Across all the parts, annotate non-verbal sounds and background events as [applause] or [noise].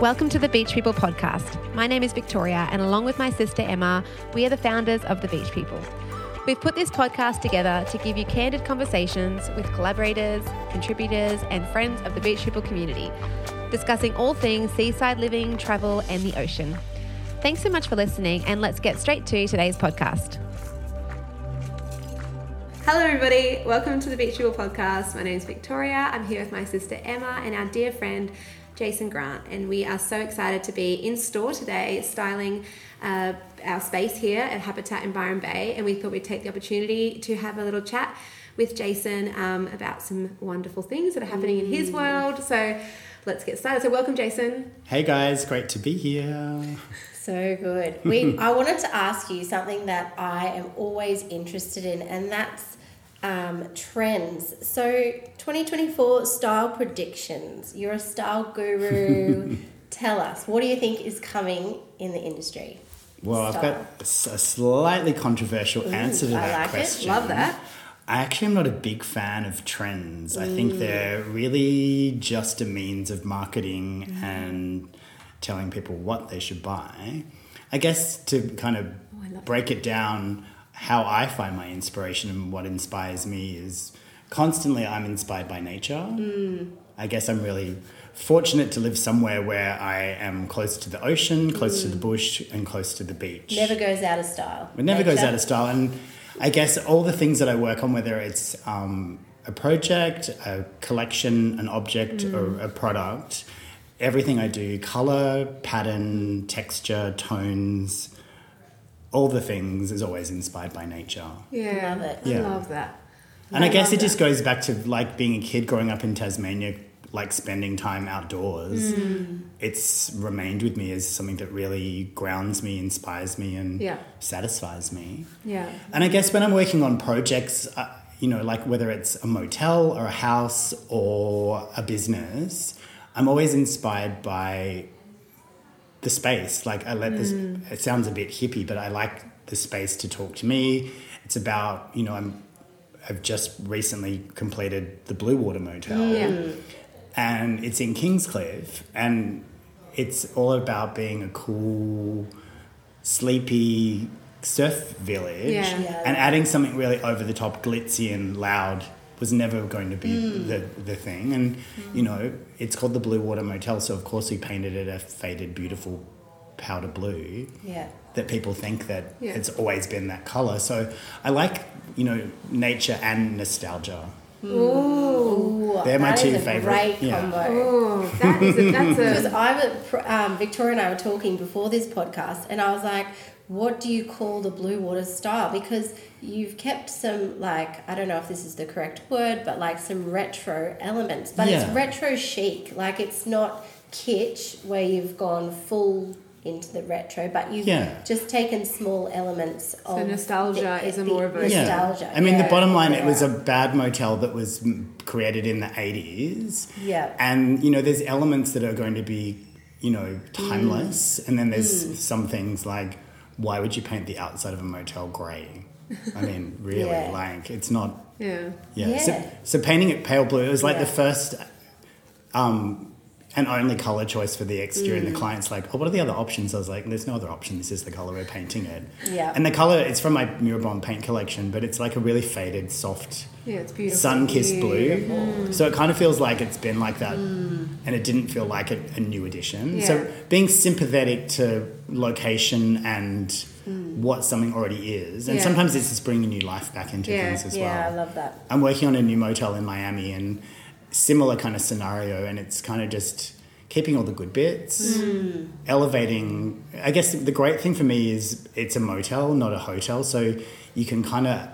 Welcome to the Beach People podcast. My name is Victoria, and along with my sister Emma, we are the founders of the Beach People. We've put this podcast together to give you candid conversations with collaborators, contributors, and friends of the Beach People community, discussing all things seaside living, travel, and the ocean. Thanks so much for listening, and let's get straight to today's podcast. Hello, everybody. Welcome to the Beach People podcast. My name is Victoria. I'm here with my sister Emma and our dear friend Jason Grant, and we are so excited to be in store today styling uh, our space here at Habitat in Byron Bay. And we thought we'd take the opportunity to have a little chat with Jason um, about some wonderful things that are happening in his world. So let's get started. So, welcome, Jason. Hey guys, great to be here. So good. We [laughs] I wanted to ask you something that I am always interested in, and that's um, trends. So 2024 style predictions. You're a style guru. [laughs] Tell us, what do you think is coming in the industry? Well, I've got a slightly controversial answer to I that like it. question. Love that. I actually am not a big fan of trends. I think they're really just a means of marketing and telling people what they should buy. I guess to kind of love break it down, how I find my inspiration and what inspires me is constantly I'm inspired by nature. Mm. I guess I'm really fortunate to live somewhere where I am close to the ocean, close to the mm. bush, and close to the beach. Never goes out of style. It never goes out of style. And I guess all the things that I work on, whether it's um, a project, a collection, an object, mm. or a product, everything I do color, pattern, texture, tones, all the things is always inspired by nature. Yeah, I Love it. I love that. And I, I guess it just goes back to like being a kid growing up in Tasmania, like spending time outdoors. It's remained with me as something that really grounds me, inspires me, and Yeah. satisfies me. Yeah. And I guess when I'm working on projects, uh, you know, like whether it's a motel or a house or a business, I'm always inspired by the space. Like I let this, mm. it sounds a bit hippie, but I like the space to talk to me. It's about, you know, I'm, I've just recently completed the Blue Water Motel Yeah. Mm. and it's in Kingscliff, and it's all about being a cool, sleepy surf village, Yeah. Yeah. and adding something really over the top, glitzy and loud was never going to be the the thing. And you know, it's called the Blue Water Motel, so of course he painted it a faded, beautiful powder blue Yeah. that people think that Yeah. it's always been that color. So I like you know nature and nostalgia. Ooh, They're my that two is a favourite, Great yeah. combo. Oh, that is a, that's Because a [laughs] I was, um, Victoria and I were talking before this podcast, and I was like, what do you call the blue water style? Because you've kept some, like, I don't know if this is the correct word, but like some retro elements. But it's retro chic. Like, it's not kitsch where you've gone full into the retro, but you've Yeah. just taken small elements of nostalgia the- is a more of a- Yeah. nostalgia. I mean, the bottom line, it was a bad motel that was mm, created in the 80s. Yeah. And, you know, there's elements that are going to be, you know, timeless. Mm. And then there's some things like, why would you paint the outside of a motel grey? I mean, [laughs] really, Yeah. like, it's not, yeah. yeah. So, so painting it pale blue, it was like Yeah. the first um, and only color choice for the exterior. Mm. And the client's like, oh, what are the other options? I was like, there's no other option. This is the color we're painting it. Yeah. And the color, it's from my Murobond paint collection, but it's like a really faded, soft, Yeah, it's beautiful. sun kissed blue. Beautiful. So it kind of feels like it's been like that. And it didn't feel like a, a new addition. Yeah. So being sympathetic to location and what something already is. And Yeah. sometimes it's just bringing new life back into Yeah. things as well. Yeah. I love that. I'm working on a new motel in Miami and similar kind of scenario, and it's kind of just keeping all the good bits, mm. elevating. I guess the great thing for me is it's a motel, not a hotel, so you can kind of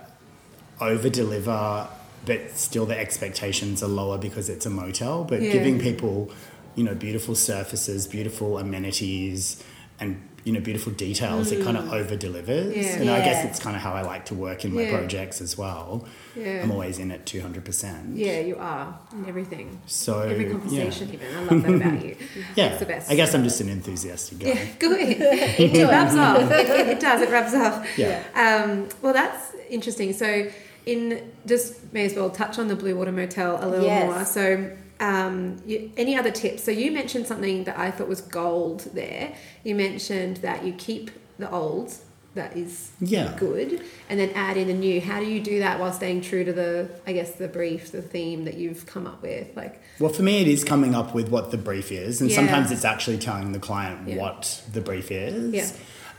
over deliver, but still the expectations are lower because it's a motel. But Yeah. giving people, you know, beautiful surfaces, beautiful amenities, and you know, beautiful details, it kind of over delivers. Yeah. And I guess Yeah. it's kind of how I like to work in my Yeah. projects as well. Yeah. I'm always in it 200%. Yeah, you are in everything. So, Every yeah. conversation, even. I love that about you. [laughs] Yeah. It's the best. I guess I'm just an enthusiastic guy. Yeah, good. [laughs] it rubs off. It, [laughs] it does. It rubs off. Yeah. Um, well, that's interesting. So, in just may as well touch on the Blue Water Motel a little Yes. more. So, um, you, any other tips? So you mentioned something that I thought was gold there. You mentioned that you keep the old that is Yeah. good and then add in the new. How do you do that while staying true to the, I guess, the brief, the theme that you've come up with? Like, Well, for me, it is coming up with what the brief is, and Yeah. sometimes it's actually telling the client Yeah. what the brief is.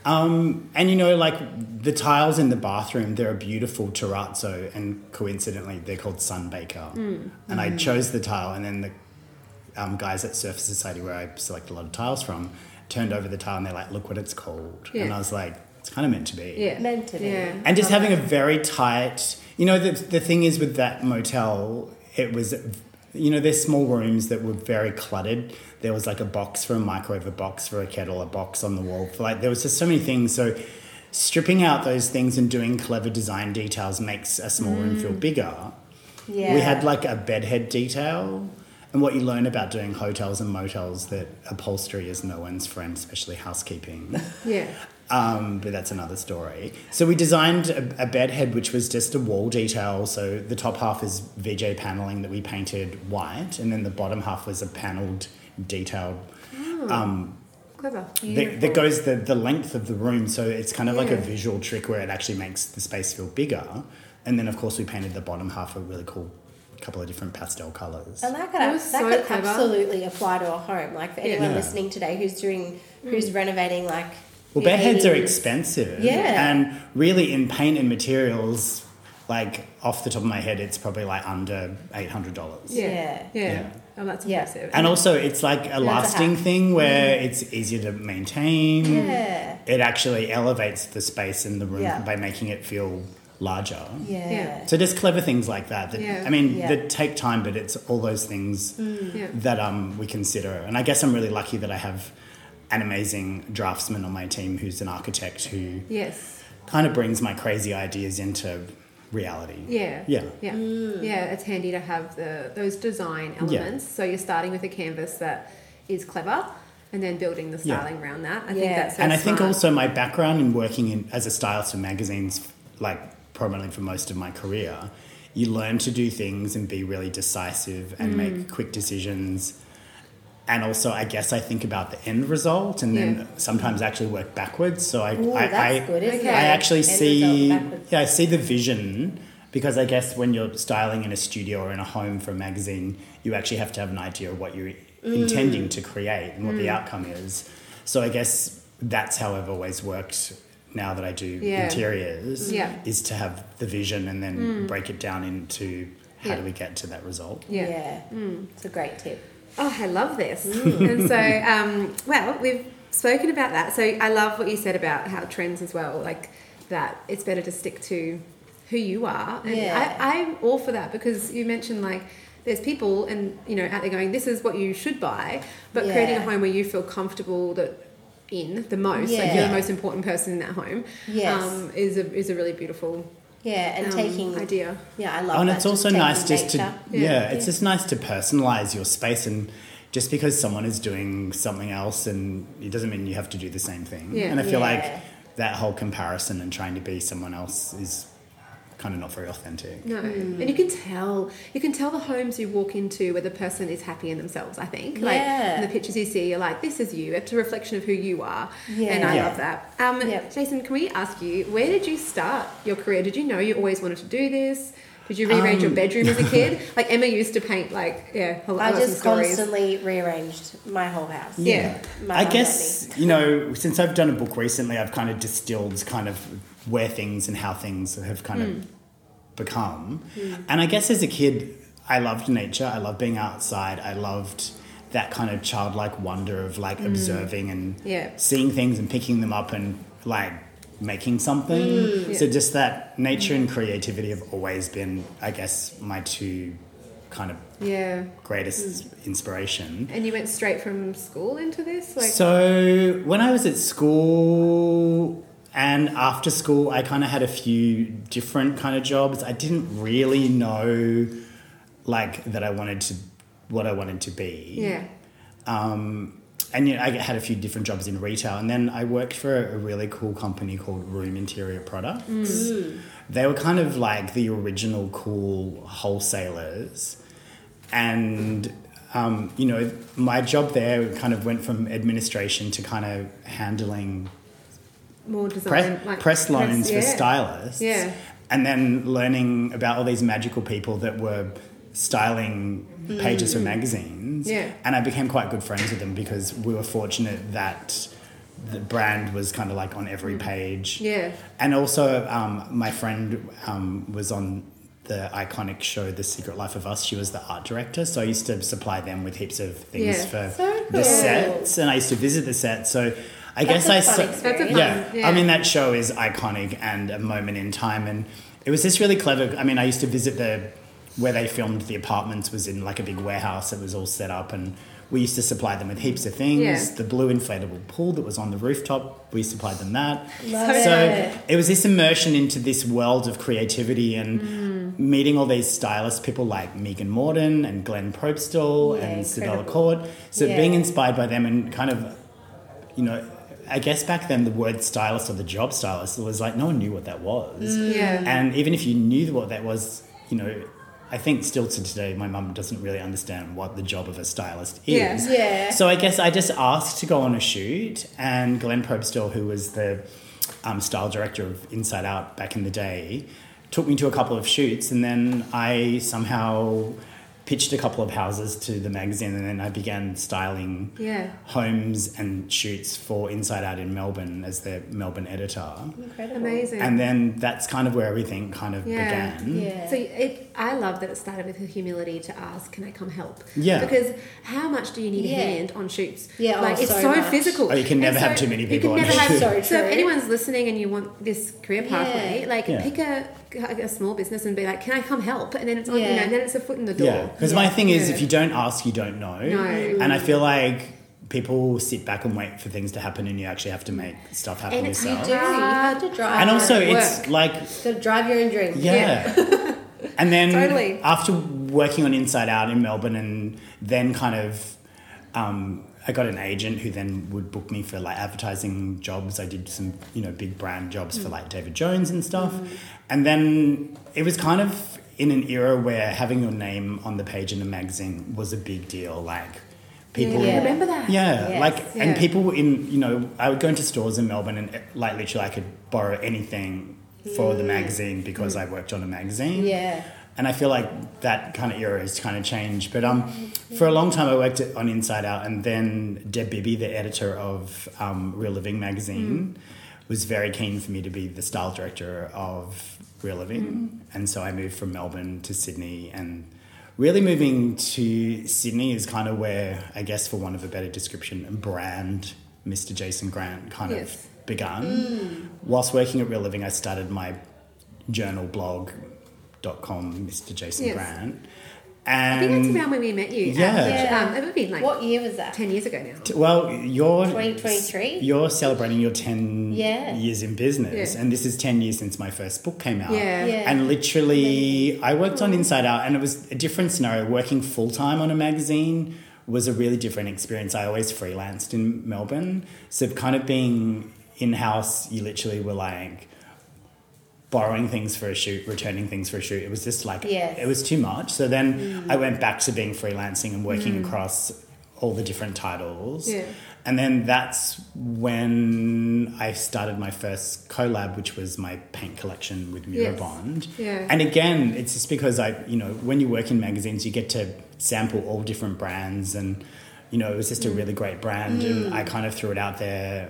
Yeah. Um, and you know, like the tiles in the bathroom, they're a beautiful terrazzo, and coincidentally, they're called Sunbaker. Mm. And I chose the tile, and then the um, guys at Surface Society, where I select a lot of tiles from, turned over the tile, and they're like, "Look what it's called," and I was like, "It's kind of meant to be." yeah. Meant to be. Yeah. and just having a very tight you know the, the thing is with that motel it was you know there's small rooms that were very cluttered. There was like a box for a microwave a box for a kettle a box on the wall. For like there was just so many things. So stripping out those things and doing clever design details makes a small room feel mm. bigger. Yeah. we had like a bedhead detail. And what you learn about doing hotels and motels that upholstery is no one's friend especially housekeeping. Yeah. Um, but that's another story. So we designed a, a bed head, which was just a wall detail. So the top half is VJ paneling that we painted white, and then the bottom half was a paneled, detailed um, Clever. that, that goes the, the length of the room. So it's kind of like a visual trick where it actually makes the space feel bigger. And then, of course, we painted the bottom half a really cool couple of different pastel colors. And that could, That that so could clever. absolutely apply to a home. Like for anyone Yeah. listening today who's doing, who's renovating, like Well, bed heads are expensive. Yeah. And really, in paint and materials, like off the top of my head, it's probably like under $800. Yeah. Yeah. Yeah. Yeah. Oh, that's Yeah. And also, it's like a lasting hack. thing where it's easier to maintain. Yeah. It actually elevates the space in the room Yeah. by making it feel larger. Yeah. Yeah. So just clever things like that. that Yeah. I mean, Yeah. that take time, but it's all those things Yeah. that um, we consider. And I guess I'm really lucky that I have an amazing draftsman on my team who's an architect who yes. kind of brings my crazy ideas into reality. Yeah. Yeah. Yeah. Yeah. It's handy to have the those design Yeah. elements. So you're starting with a canvas that is clever and then building the Yeah. styling around that. I think Yeah. that's so and I think also my background in working in as a stylist for magazines, like prominently for most of my career, you learn to do things and be really decisive and Mm. make quick decisions. And also, I guess I think about the end result and then Yeah. sometimes actually work backwards. So I, Ooh, I, that's I, good, isn't Okay. I actually End see, yeah, I see the vision because I guess when you're styling in a studio or in a home for a magazine, you actually have to have an idea of what you're Mm. intending to create and what the mm. outcome is. So I guess that's how I've always worked. Now that I do Yeah. interiors, Yeah. is to have the vision and then mm. break it down into how Yeah. do we get to that result. Yeah. Yeah. Mm. It's a great tip. Oh, I love this. and so, um, well, we've spoken about that. So I love what you said about how trends as well, like that it's better to stick to who you are. And Yeah. I, I'm all for that because you mentioned like there's people and you know out there going, this is what you should buy, but creating a home where you feel comfortable that in the most, like you're the most important person in that home, Yes. um, is a is a really beautiful Yeah, and um, taking idea. Yeah, I love Oh, and that. it's also nice just to yeah, Yeah. it's just nice to personalize your space and just because someone is doing something else and it doesn't mean you have to do the same thing. Yeah. And I feel Yeah. like that whole comparison and trying to be someone else is kind of not very authentic. No, Mm. and you can tell you can tell the homes you walk into where the person is happy in themselves. I think, like Yeah. in the pictures you see, you're like, this is you. It's a reflection of who you are, Yeah. and I Yeah. love that. Um, Yep. Jason, can we ask you where did you start your career? Did you know you always wanted to do this? Did you rearrange your Um, bedroom as a [laughs] kid? Like Emma used to paint, like yeah, I've I just constantly rearranged my whole house. Yeah. My I mum guess, you know, since I've done a book recently, I've kind of distilled kind of where things and how things have kind Hmm. of become. And I guess as a kid, I loved nature. I loved being outside. I loved that kind of childlike wonder of like observing and Hmm. Yeah. seeing things and picking them up and like making something. Hmm. So just that nature and creativity have always been, I guess, my two kind of Yeah, greatest Hmm. inspiration. and you went straight from school into this, like so when I was at school and after school, I kind of had a few different kind of jobs. I didn't really know like that I wanted to what I wanted to be. yeah, Um, and you know, I had a few different jobs in retail, and then I worked for a really cool company called Room Interior Products. They were kind of like the original cool wholesalers, and um, you know, my job there kind of went from administration to kind of handling More design, press, like press loans yeah. for stylists. Yeah. And then learning about all these magical people that were styling pages for magazines. Yeah. And I became quite good friends with them because we were fortunate that the brand was kind of like on every page. Yeah. And also, um, my friend um, was on the iconic show The Secret Life of Us. She was the art director, so I used to supply them with heaps of things Yeah. for So the sets, and I used to visit the sets. So I That's guess I so- experience. That's a fun- yeah. yeah. I mean that show is iconic and a moment in time, and it was just really clever. I mean, I used to visit the where they filmed the apartments was in like a big warehouse that was all set up and. We used to supply them with heaps of things. Yeah. The blue inflatable pool that was on the rooftop, we supplied them that. Love So it. it was this immersion into this world of creativity and mm. meeting all these stylists, people like Megan Morton and Glen Proebstel Yeah, and Sibella. Court. So Yeah. being inspired by them and kind of, you know, I guess back then the word stylist or the job stylist was like no one knew what that was. Mm. Yeah. And even if you knew what that was, you know, I think still to today, my mum doesn't really understand what the job of a stylist Yeah. is. Yeah. So I guess I just asked to go on a shoot, and Glen Proebstel, who was the um, style director of Inside Out back in the day, took me to a couple of shoots, and then I somehow pitched a couple of houses to the magazine, and then I began styling Yeah. homes and shoots for Inside Out in Melbourne as their Melbourne editor. Incredible. Amazing. And then that's kind of where everything kind of Yeah. began. Yeah. So it, I love that it started with the humility to ask, "Can I come help?" Yeah. Because how much do you need Yeah. a hand on shoots? Yeah, oh, like it's so so, much. physical. Oh, you can never And have too many you people can on never have. shoot. [laughs] So So if anyone's listening and you want this career pathway, Yeah. like Yeah. pick a, a small business and be like, "Can I come help?" And then it's on, you know, and then it's a foot in the door. Yeah, because my thing is, Yeah. if you don't ask, you don't know. No. And I feel like people sit back and wait for things to happen, and you actually have to make stuff happen And it's- You yourself. do. You have to drive. And also, Work. it's like, to drive your own dream. yeah. and then [laughs] Totally. after working on Inside Out in Melbourne, and then kind of, um, I got an agent who then would book me for like advertising jobs. I did some, you know, big brand jobs for mm. like David Jones and stuff. Mm-hmm. And then it was kind of in an era where having your name on the page in a magazine was a big deal. Like people, Yeah. Yeah. Remember that? yeah, Yes. like Yeah. and people in you know I would go into stores in Melbourne and like literally I could borrow anything for the magazine because mm. I worked on a magazine. Yeah. And I feel like that kind of era has kind of changed. But um, for a long time, I worked on Inside Out, and then Deb Bibby, the editor of um, Real Living magazine, was very keen for me to be the style director of Real Living. And so I moved from Melbourne to Sydney. And really moving to Sydney is kind of where, I guess, for want of a better description, brand Mr. Jason Grant kind Yes. of begun. Whilst working at Real Living, I started my journal blog dot com, Mr. Jason Yes. Grant. I think And that's around when we met you. Yeah. At, Yeah. Um, it would have been like What year was that? ten years ago now. t- well, you're 2023? You're celebrating your ten Yeah. years in business, Yeah. and this is ten years since my first book came out. Yeah. Yeah. And literally, I worked on Inside Out, and it was a different scenario. Working full time on a magazine was a really different experience. I always freelanced in Melbourne, so kind of being in house, you literally were like borrowing things for a shoot, returning things for a shoot. It was just like Yes. it was too much. So then mm. I went back to being freelancing and working mm. across all the different titles. Yeah. And then that's when I started my first collab, which was my paint collection with Yes. Murobond. Yeah. And again, it's just because I, you know, when you work in magazines, you get to sample all different brands, and you know, it was just a mm. really great brand, and I kind of threw it out there.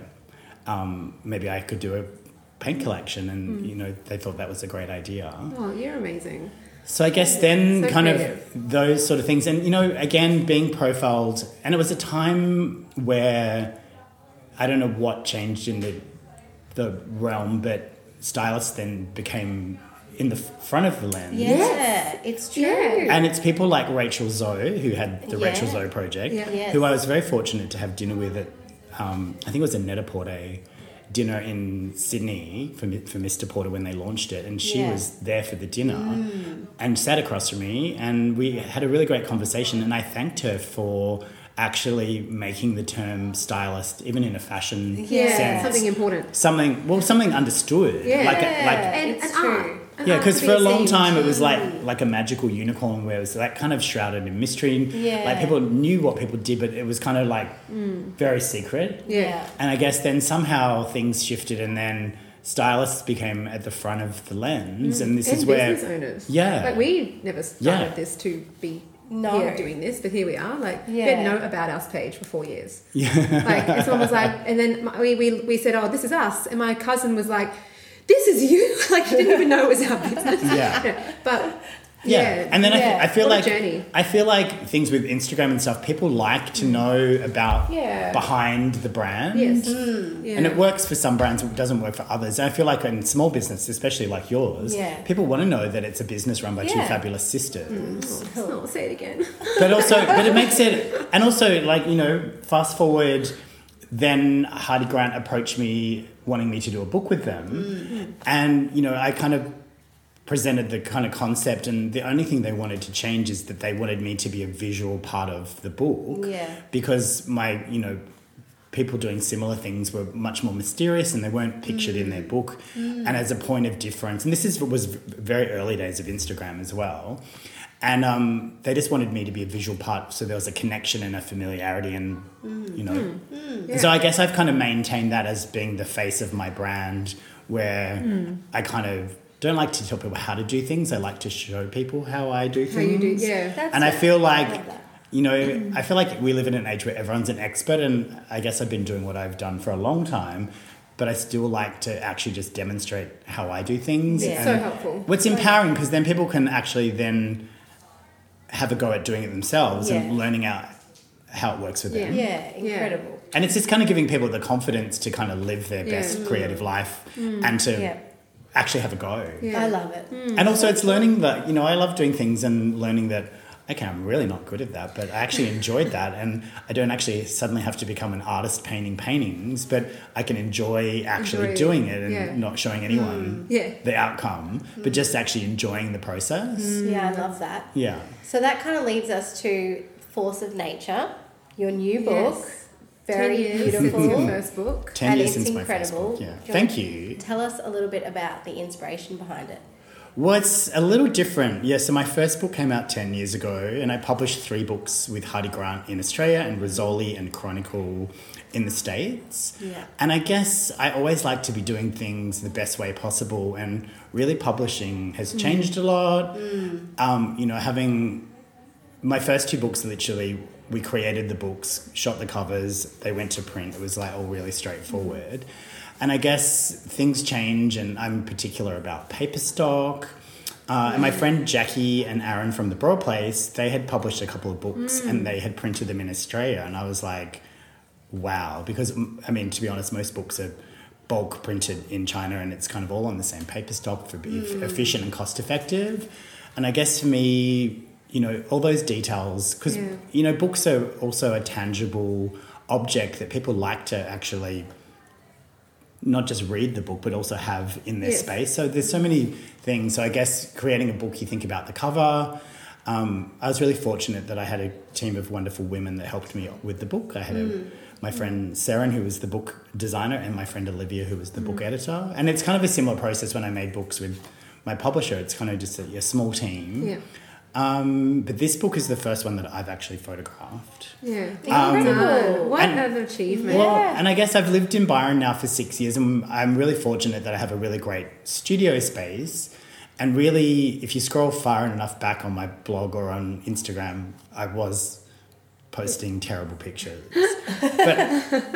Um, maybe I could do a paint collection, and you know, they thought that was a great idea. Oh, you're amazing. So I guess then So kind creative. of those sort of things. And, you know, again, being profiled, and it was a time where I don't know what changed in the, the realm, but stylists then became in the front of the lens. Yeah, Yes. it's true. Yeah. And it's people like Rachel Zoe, who had the Yeah. Rachel Zoe project, Yeah. Yes. who I was very fortunate to have dinner with at, um, I think it was a Net-a-Porter dinner in Sydney for, for Mr. Porter when they launched it. And she Yeah. was there for the dinner mm. and sat across from me. And we had a really great conversation. And I thanked her for actually making the term stylist, even in a fashion Yeah, sense, something important. something well, something understood. Yeah. Like, like And, It's and true. art. An Yeah, because for a long time it was like like a magical unicorn where it was like kind of shrouded in mystery. Yeah. Like people knew what people did, but it was kind of like very secret. Yeah. And I guess then somehow things shifted, and then stylists became at the front of the lens, and this and is where business owners. Yeah. Like we never started Yeah. this to be No. here doing this, but here we are. Like we Yeah. had no about us page for four years. yeah, Like and someone was like, [laughs] and then my- we, we we said, oh, this is us, and my cousin was like, this is you. [laughs] like you didn't even know it was our business. [laughs] [laughs] yeah. But Yeah. yeah, and then Yeah. I, I feel What like. I feel like things with Instagram and stuff, people like to mm. know about Yeah. behind the brand. yes, mm. Mm, yeah. Mm. And it works for some brands, it doesn't work for others. And I feel like in small business, especially like yours, Yeah. people want to know that it's a business run by two fabulous sisters. Oh, say it again. But also, but it makes it, and also like you know, fast forward, then Hardie Grant approached me wanting me to do a book with them, mm-hmm. and you know, I kind of presented the kind of concept, and the only thing they wanted to change is that they wanted me to be a visual part of the book, Yeah. because my you know. People doing similar things were much more mysterious, and they weren't pictured in their book. Mm. And as a point of difference, and this is was very early days of Instagram as well, and um, they just wanted me to be a visual part, so there was a connection and a familiarity, and you know. Mm. Yeah. So I guess I've kind of maintained that as being the face of my brand, where mm. I kind of don't like to tell people how to do things. I like to show people how I do things. How you do? Yeah. That's And I feel like that. you know, mm. I feel like we live in an age where everyone's an expert, and I guess I've been doing what I've done for a long time. But I still like to actually just demonstrate how I do things. Yeah. So helpful. What's empowering because then people can actually then have a go at doing it themselves Yeah. and learning out how it works for them. Yeah, incredible. And it's just kind of giving people the confidence to kind of live their Yeah. best creative mm. life mm. and to Yeah. actually have a go. Yeah. I love it. Mm. And also, it's learning that, you know, I love doing things and learning that, okay, I'm really not good at that, but I actually enjoyed that. And I don't actually suddenly have to become an artist painting paintings, but I can enjoy actually Enjoy doing it and yeah. not showing anyone mm. Yeah. the outcome, but just actually enjoying the process. Mm. Yeah, I love that. Yeah. So that kind of leads us to Force of Nature, your new book. Yes. Very 10 years beautiful. your first book. 10 And years it's since my first book. Yeah. You Thank you. Tell us a little bit about the inspiration behind it. Well, it's a little different. Yeah, so my first book came out 10 years ago, and I published three books with Hardie Grant in Australia and Rizzoli and Chronicle in the States. Yeah. And I guess I always like to be doing things the best way possible, and really publishing has changed a lot. Um, you know, having my first two books literally we created the books shot the covers they went to print it was like all really straightforward and i guess things change and i'm particular about paper stock uh, and my friend Jackie and Aaron from the Broad Place, they had published a couple of books and they had printed them in Australia. And I was like, wow. Because, mm, I mean, to be honest, most books are bulk printed in China and it's kind of all on the same paper stock for be efficient and cost effective. And I guess for me, you know, all those details, because, Yeah. you know, books are also a tangible object that people like to actually not just read the book but also have in their Yes. space. So there's so many things. So i guess creating a book you think about the cover. Um, i was really fortunate that i had a team of wonderful women that helped me with the book. I had a, my friend Saren, who was the book designer and my friend olivia who was the book editor. And it's kind of a similar process when i made books with my publisher. It's kind of just a, a small team. Yeah. Um, but this book is the first one that i've actually photographed Yeah. Incredible. Uh, what And- an achievement. well, Yeah. and I guess I've lived in Byron now for six years, and I'm really fortunate that I have a really great studio space. And really, if you scroll far enough back on my blog or on Instagram, I was posting terrible pictures. but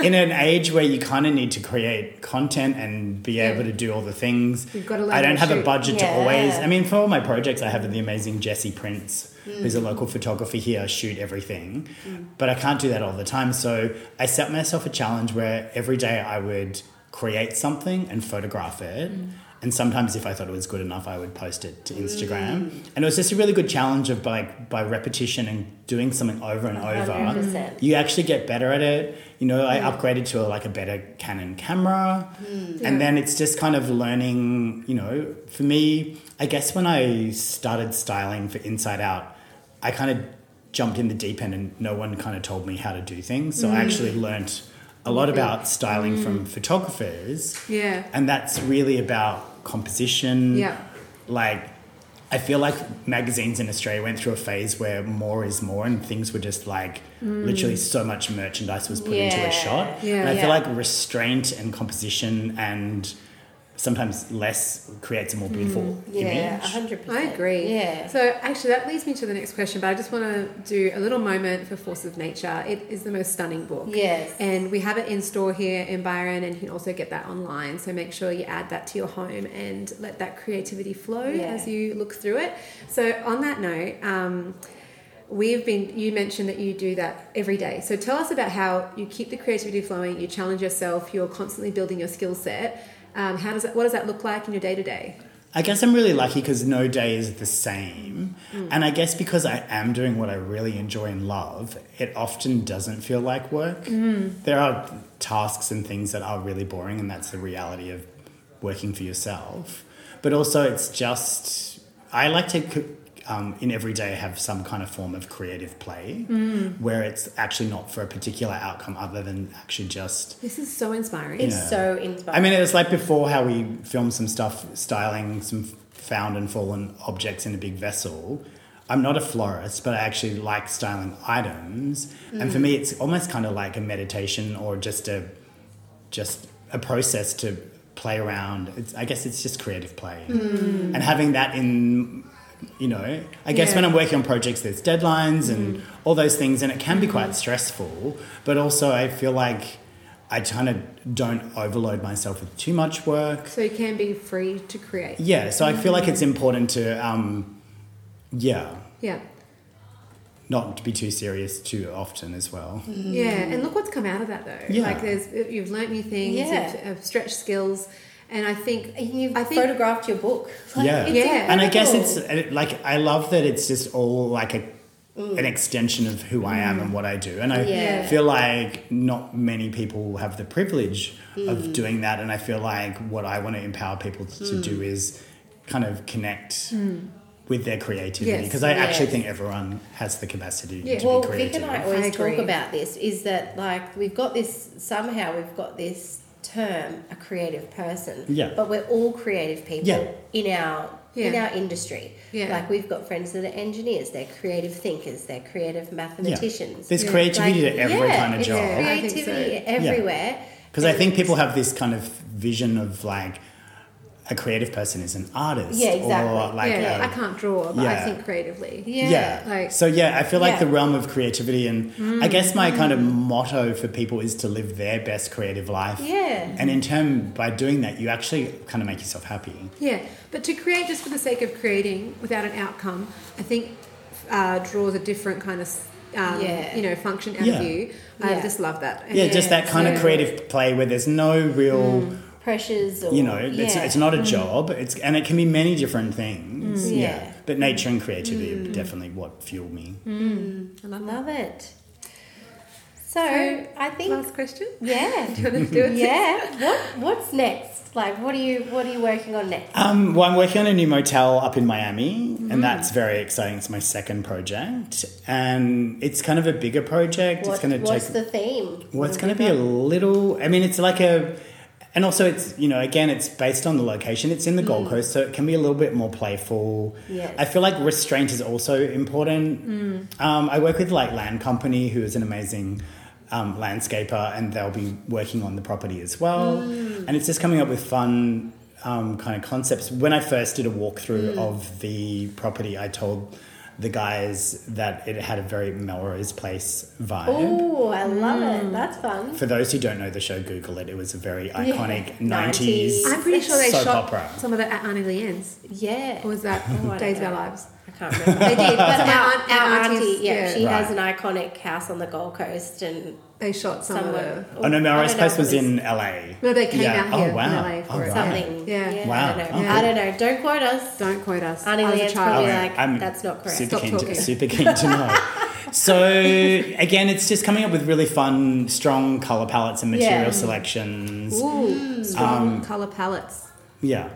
in an age where you kind of need to create content and be able to do all the things, You've got to learn I don't how have to a shoot. budget to always. I mean, for all my projects, I have the amazing Jesse Prince, who's a local photographer here, shoot everything. Mm. But I can't do that all the time. So I set myself a challenge where every day I would create something and photograph it. Mm. And sometimes, if I thought it was good enough, I would post it to Instagram. And it was just a really good challenge of like by repetition and doing something over and over 100%. you actually get better at it. You know, I upgraded to a, like a better Canon camera, Yeah. and then it's just kind of learning. You know, for me, I guess when I started styling for Inside Out, I kind of jumped in the deep end, and no one kind of told me how to do things. So I actually learnt a lot about styling from photographers, Yeah. and that's really about composition, Yeah. like I feel like magazines in Australia went through a phase where more is more, and things were just like mm. literally so much merchandise was put into a shot. Yeah. and I Yeah. feel like restraint and composition and sometimes less creates a more beautiful Yeah, image. hundred percent. I agree. Yeah. So actually, that leads me to the next question, but I just want to do a little moment for Force of Nature. It is the most stunning book. Yes. And we have it in store here in Byron, and you can also get that online. So make sure you add that to your home and let that creativity flow Yeah. as you look through it. So on that note, um, we've been. You mentioned that you do that every day. So tell us about how you keep the creativity flowing. You challenge yourself. You're constantly building your skill set. Um, how does that? What does that look like in your day to day? I guess I'm really lucky because no day is the same. And I guess because I am doing what I really enjoy and love, it often doesn't feel like work. There are tasks and things that are really boring, and that's the reality of working for yourself. But also, it's just, I like to, um, in every day, have some kind of form of creative play mm. where it's actually not for a particular outcome other than actually just This is so inspiring. It's Yeah. so inspiring. I mean, it was like before how we filmed some stuff styling some found and fallen objects in a big vessel. I'm not a florist, but I actually like styling items. And for mm. me, it's almost kind of like a meditation or just a just a process to play around. It's, I guess it's just creative play, mm. and having that in. You know, I guess Yeah. when I'm working on projects, there's deadlines and mm-hmm. all those things, and it can be quite stressful. But also, I feel like I kind of don't overload myself with too much work. So you can be free to create. Yeah, so I feel like it's mm-hmm. important to, um, yeah, Yeah. not to be too serious too often as well. Mm-hmm. Yeah. And look what's come out of that though. Yeah. Like there's you've learnt new things, Yeah. you've, you've stretched skills, and I think you've I think photographed your book. Yeah. it's Yeah. And I guess it's like, I love that it's just all like a, an mm. extension of who I am and what I do. And I Yeah. feel like not many people have the privilege of mm. doing that. And I feel like what I want to empower people to, to do mm. is kind of connect. With their creativity, Yes. because I actually think everyone has the capacity Yeah. to well, be Vic creative. and I I always talk about this is that like we've got this somehow we've got this term a creative person. Yeah. But we're all creative people Yeah. in our in our industry. Yeah. Like we've got friends that are engineers, they're creative thinkers, they're creative mathematicians. There's Yeah. creativity Like, to every yeah, kind of job. Yeah. Creativity so. everywhere. Because I think people have this kind of vision of like a creative person is an artist. Yeah, exactly. Or like yeah, a- I can't draw, but I think creatively. Yeah. yeah. Like- so yeah, I feel like Yeah. the realm of creativity and I guess my kind of motto for people is to live their best creative life. Yeah. And in turn, by doing that, you actually kind of make yourself happy. Yeah, but to create just for the sake of creating without an outcome, I think uh, draws a different kind of um, Yeah. you know function out Yeah. of you. I Yeah. just love that. Yeah, just that kind so- of creative play where there's no real, pressures or you know, it's, yeah. it's not a mm. job. It's and it can be many different things. Mm. Yeah. Yeah. But nature and creativity are mm. definitely what fuel me. And I love. Love it. So, I think Last question. yeah. [laughs] Do you want to do it? [laughs] yeah. What what's next? Like what are you what are you working on next? Um, well, I'm working on a new motel up in Miami, and that's very exciting. It's my second project, and it's kind of a bigger project. What, it's going to what's take. the theme? well, it's going to be a little. I mean, it's like a, and also it's you know again it's based on the location. It's in the Gold Coast, so it can be a little bit more playful. Yes. I feel like restraint is also important. Um, I work with like Land Company, who is an amazing. Um, landscaper, and they'll be working on the property as well. And it's just coming up with fun um, kind of concepts. When I first did a walkthrough of the property, I told the guys that it had a very Melrose Place vibe. Oh, I love Mm. it. That's fun. For those who don't know the show, Google it. It was a very iconic 90s. 90s. I'm pretty sure they soap shot opera. some of it at Auntie Leanne's. Yeah. Or was that Oh, I Days of Our. Lives? I can't remember. They did. But our, aunt- our aunties, auntie, yeah, yeah. she has an iconic house on the Gold Coast and They shot some somewhere. of. Oh no, Melrose I don't Place was in LA. No, they came Yeah. out Oh, wow. from LA for Oh, it. right. something. Yeah. Yeah. Wow. I don't know. Okay. I don't know. Don't quote us. Don't quote us. Auntie I was Leanne's probably Oh, like, I'm that's not correct. Super Stop keen, to, super keen to know. [laughs] So again, it's just coming up with really fun, strong color palettes and material Yeah. selections. Ooh, strong Um, color palettes. Yeah.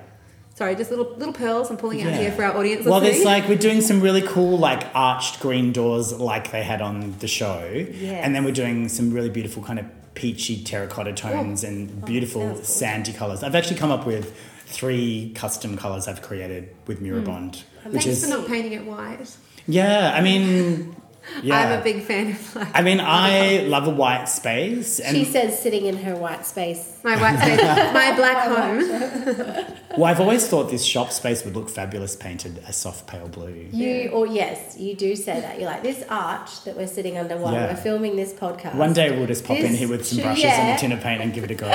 Sorry, just little little pearls I'm pulling out Yeah. here for our audience. Well, listening. there's like we're doing some really cool like arched green doors like they had on the show, and then we're doing some really beautiful kind of peachy terracotta oh. tones and oh, beautiful sounds cool. sandy colors. I've actually come up with three custom colors I've created with Murobond, oh, which Thanks is for not painting it white. yeah. I mean, yeah. I'm a big fan of like I mean, I [laughs] love a white space, and She says sitting in her white space. my white space, [laughs] my [laughs] black home. well, I've always thought this shop space would look fabulous painted a soft pale blue. You or yes, you do say that. You're like this arch that we're sitting under while Yeah. we're filming this podcast. One day we'll just pop in here with some should- brushes and a tin of paint and give it a go.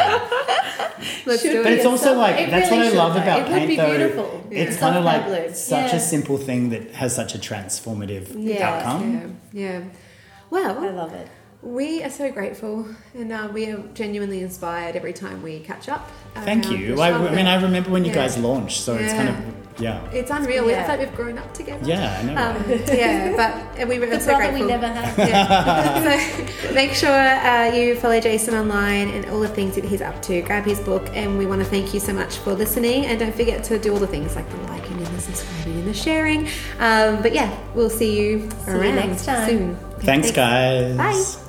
Let's do But it. it's also so- like it that's really what I love though. about It would paint be though. beautiful. It's Yeah. kind of like blue. such Yeah. a simple thing that has such a transformative Yeah. outcome. Yeah, yeah. I Well, love it. we are so grateful, and uh, we are genuinely inspired every time we catch up. Thank you. I, I mean, I remember when you Yeah. guys launched, so it's kind of yeah, it's unreal. We I Yeah. feel like we've grown up together. yeah. I know. Um, [laughs] yeah, but and we were The so brother grateful. we never had. Yeah. so make sure uh, you follow Jason online and all the things that he's up to. Grab his book, and we want to thank you so much for listening. And don't forget to do all the things like the liking and the subscribing and the sharing. Um, but yeah, we'll see you See you next time. soon. Thanks, guys. Bye.